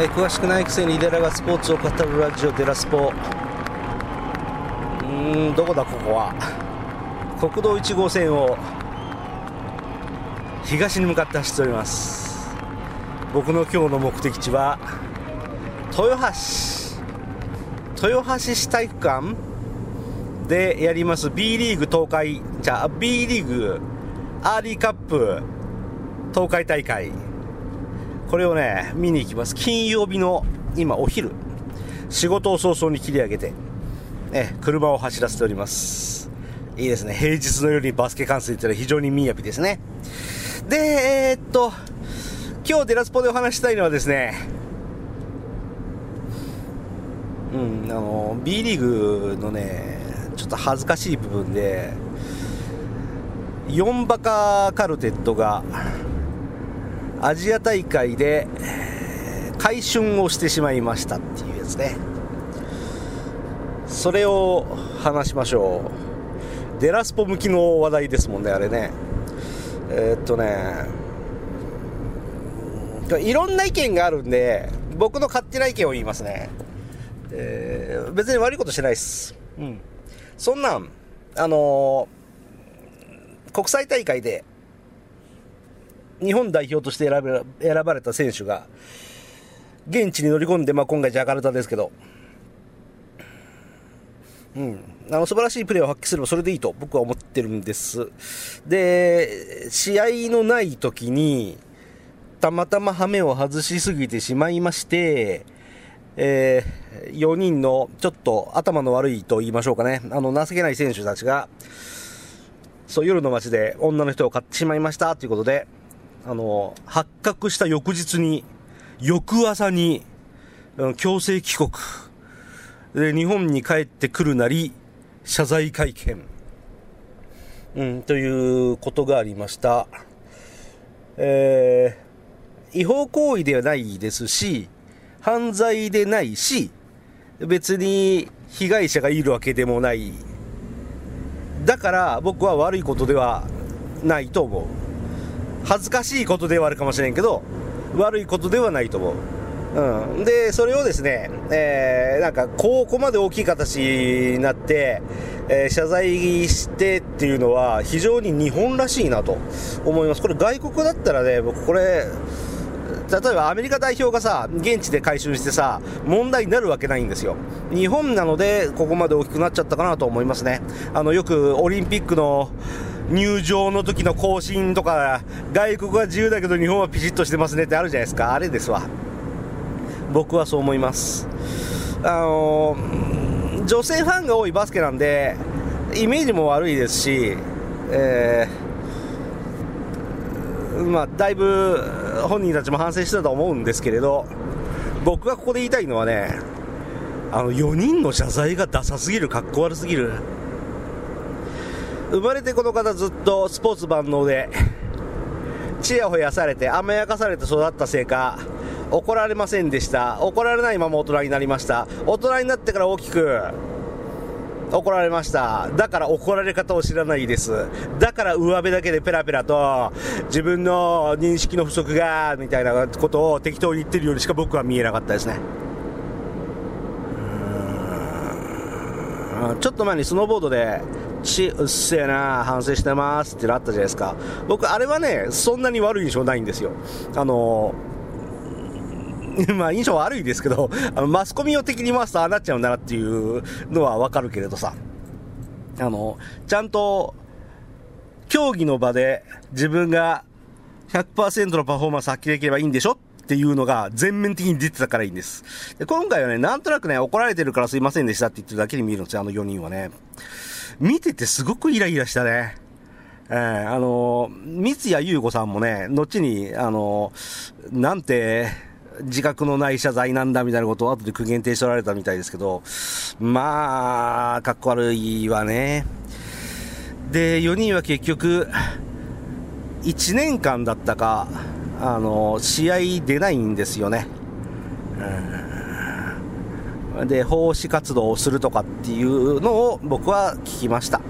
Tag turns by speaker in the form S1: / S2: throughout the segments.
S1: えー詳しくないくせにデラがスポーツを語るラジオデラスポ。うーんどこだここは。国道1号線を東に向かって走っております。僕の今日の目的地は豊橋。豊橋市体育館でやります B リーグ東海じゃあ B リーグアーリーカップ東海大会。これをね見に行きます。金曜日の今お昼。仕事を早々に切り上げてえ車を走らせております。いいですね。平日の夜にバスケ観戦というのは非常に雅ですね。でえーっと今日デラスポでお話ししたいのはですねうんあの B リーグのねちょっと恥ずかしい部分で4バカカルテットがアジア大会でえー回春をしてしまいましたっていうやつね。それを話しましょう。デラスポ向きの話題ですもんねあれね。えーっとねいろんな意見があるんで僕の勝手な意見を言いますね、えー別に悪いことしてないです。うん。そんなんあのー国際大会で日本代表として選ばれ選ばれた選手が現地に乗り込んで、まあ、今回ジャカルタですけど。うん、あの素晴らしいプレーを発揮すればそれでいいと僕は思ってるんです。で、試合のない時に、たまたま羽目を外しすぎてしまいまして、えー4人のちょっと頭の悪いと言いましょうかね、あの情けない選手たちが、そう夜の街で女の人を買ってしまいましたということで、あの、発覚した翌日に、翌朝に、強制帰国。で日本に帰ってくるなり謝罪会見、うん、ということがありました、えー違法行為ではないですし犯罪でないし別に被害者がいるわけでもない。だから僕は悪いことではないと思う。恥ずかしいことではあるかもしれんけど悪いことではないと思ううん、でそれをですね、えーなんかここまで大きい形になって、えー謝罪してっていうのは非常に日本らしいなと思います。これ外国だったらね、僕これ、例えばアメリカ代表がさ、現地で回収してさ、問題になるわけないんですよ。日本なので、ここまで大きくなっちゃったかなと思いますね。あの、よくオリンピックの入場の時の更新とか、外国は自由だけど日本はピシッとしてますねってあるじゃないですか。あれですわ。僕はそう思います。あのー女性ファンが多いバスケなんで、イメージも悪いですし、えーまあ、だいぶ本人たちも反省してたと思うんですけれど、僕がここで言いたいのはね、あの4人の謝罪がダサすぎる、かっこ悪すぎる。生まれてこの方ずっとスポーツ万能で、ちやほやされて甘やかされて育ったせいか怒られませんでした。怒られないまま大人になりました。大人になってから大きく怒られました。だから怒られ方を知らないです。だから上辺だけでペラペラと自分の認識の不足がみたいなことを適当に言ってるようにしか僕は見えなかったですね。ちょっと前にスノーボードでちうっせえな反省してますってのあったじゃないですか僕あれはねそんなに悪い印象ないんですよあの まあ印象悪いですけどあのマスコミを敵に回すとああなっちゃうんだなっていうのはわかるけれどさあのちゃんと競技の場で自分が100%のパフォーマンス発揮できればいいんでしょっていうのが全面的に出てたからいいんです。で今回はね、なんとなくね、怒られてるからすいませんでしたって言ってるだけに見えるんですよ、あの4人はね。見ててすごくイライラしたね。えーあのー、三谷優子さんもね、後に、あのなんて、自覚のない謝罪なんだみたいなことを後で苦言呈しておられたみたいですけど、まあ、かっこ悪いわね。で、4人は結局、1年間だったか、あの、試合出ないんですよね。うんで、奉仕活動をするとかっていうのを僕は聞きました。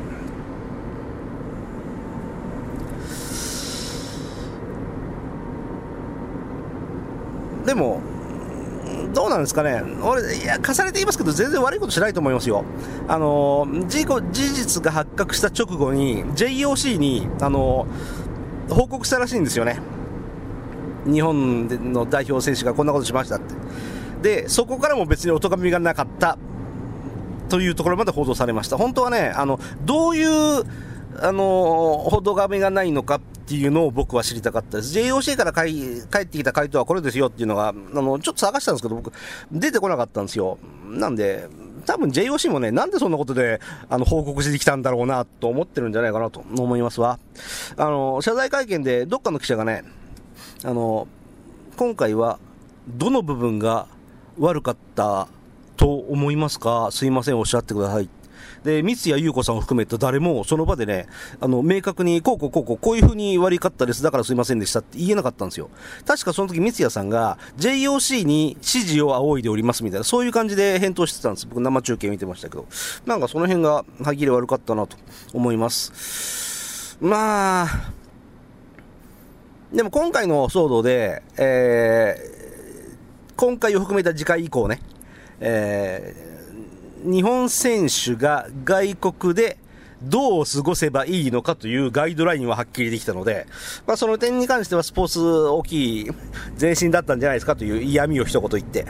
S1: でも、どうなんですかね、俺、いや、重ねていますけど、全然悪いことしないと思いますよ。あの事故、事実が発覚した直後に、JOC に、あの報告したらしいんですよね。日本の代表選手がこんなことしましたって。で、そこからも別にお咎めがなかったというところまで報道されました。本当はね、あの、どういう、あの、ほどがめがないのかっていうのを僕は知りたかったです。JOC から帰ってきた回答はこれですよっていうのが、あの、ちょっと探したんですけど、僕、出てこなかったんですよ。なんで、多分 JOC もね、なんでそんなことで、あの、報告してきたんだろうな、と思ってるんじゃないかなと思いますわ。あの、謝罪会見で、どっかの記者がね、あの、今回は、どの部分が悪かったと思いますか？すいません、おっしゃってください。で、三谷優子さんを含めた誰も、その場でね、あの、明確に、こうこうこうこう、こういう風に悪かったです、だからすいませんでしたって言えなかったんですよ。確かその時三谷さんが、JOC に指示を仰いでおりますみたいな、そういう感じで返答してたんです。僕生中継見てましたけど。なんかその辺が、歯切れ悪かったなと思います。まあ、でも今回の騒動で、えー、今回を含めた次回以降ね、えー日本選手が外国でどう過ごせばいいのかというガイドラインははっきりできたので、まあ、その点に関してはスポーツ大きい前進だったんじゃないですかという嫌味を一言言って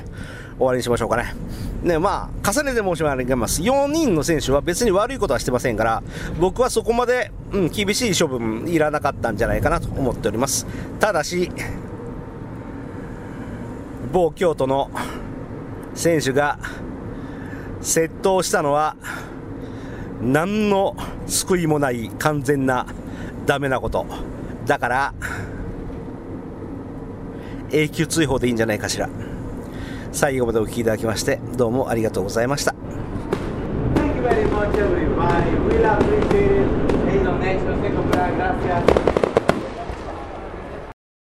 S1: 終わりにしましょうかね。ね、まあ、重ねて申し上げます。4人の選手は別に悪いことはしてませんから、僕はそこまで、うん、厳しい処分いらなかったんじゃないかなと思っております。ただし、某京都の選手が窃盗したのは何の救いもない完全なダメなことだから永久追放でいいんじゃないかしら最後までお聴きいただきましてどうもありがとうございました Thank you very much everybody. Really appreciate it. Hey, donation, thank you, gracias.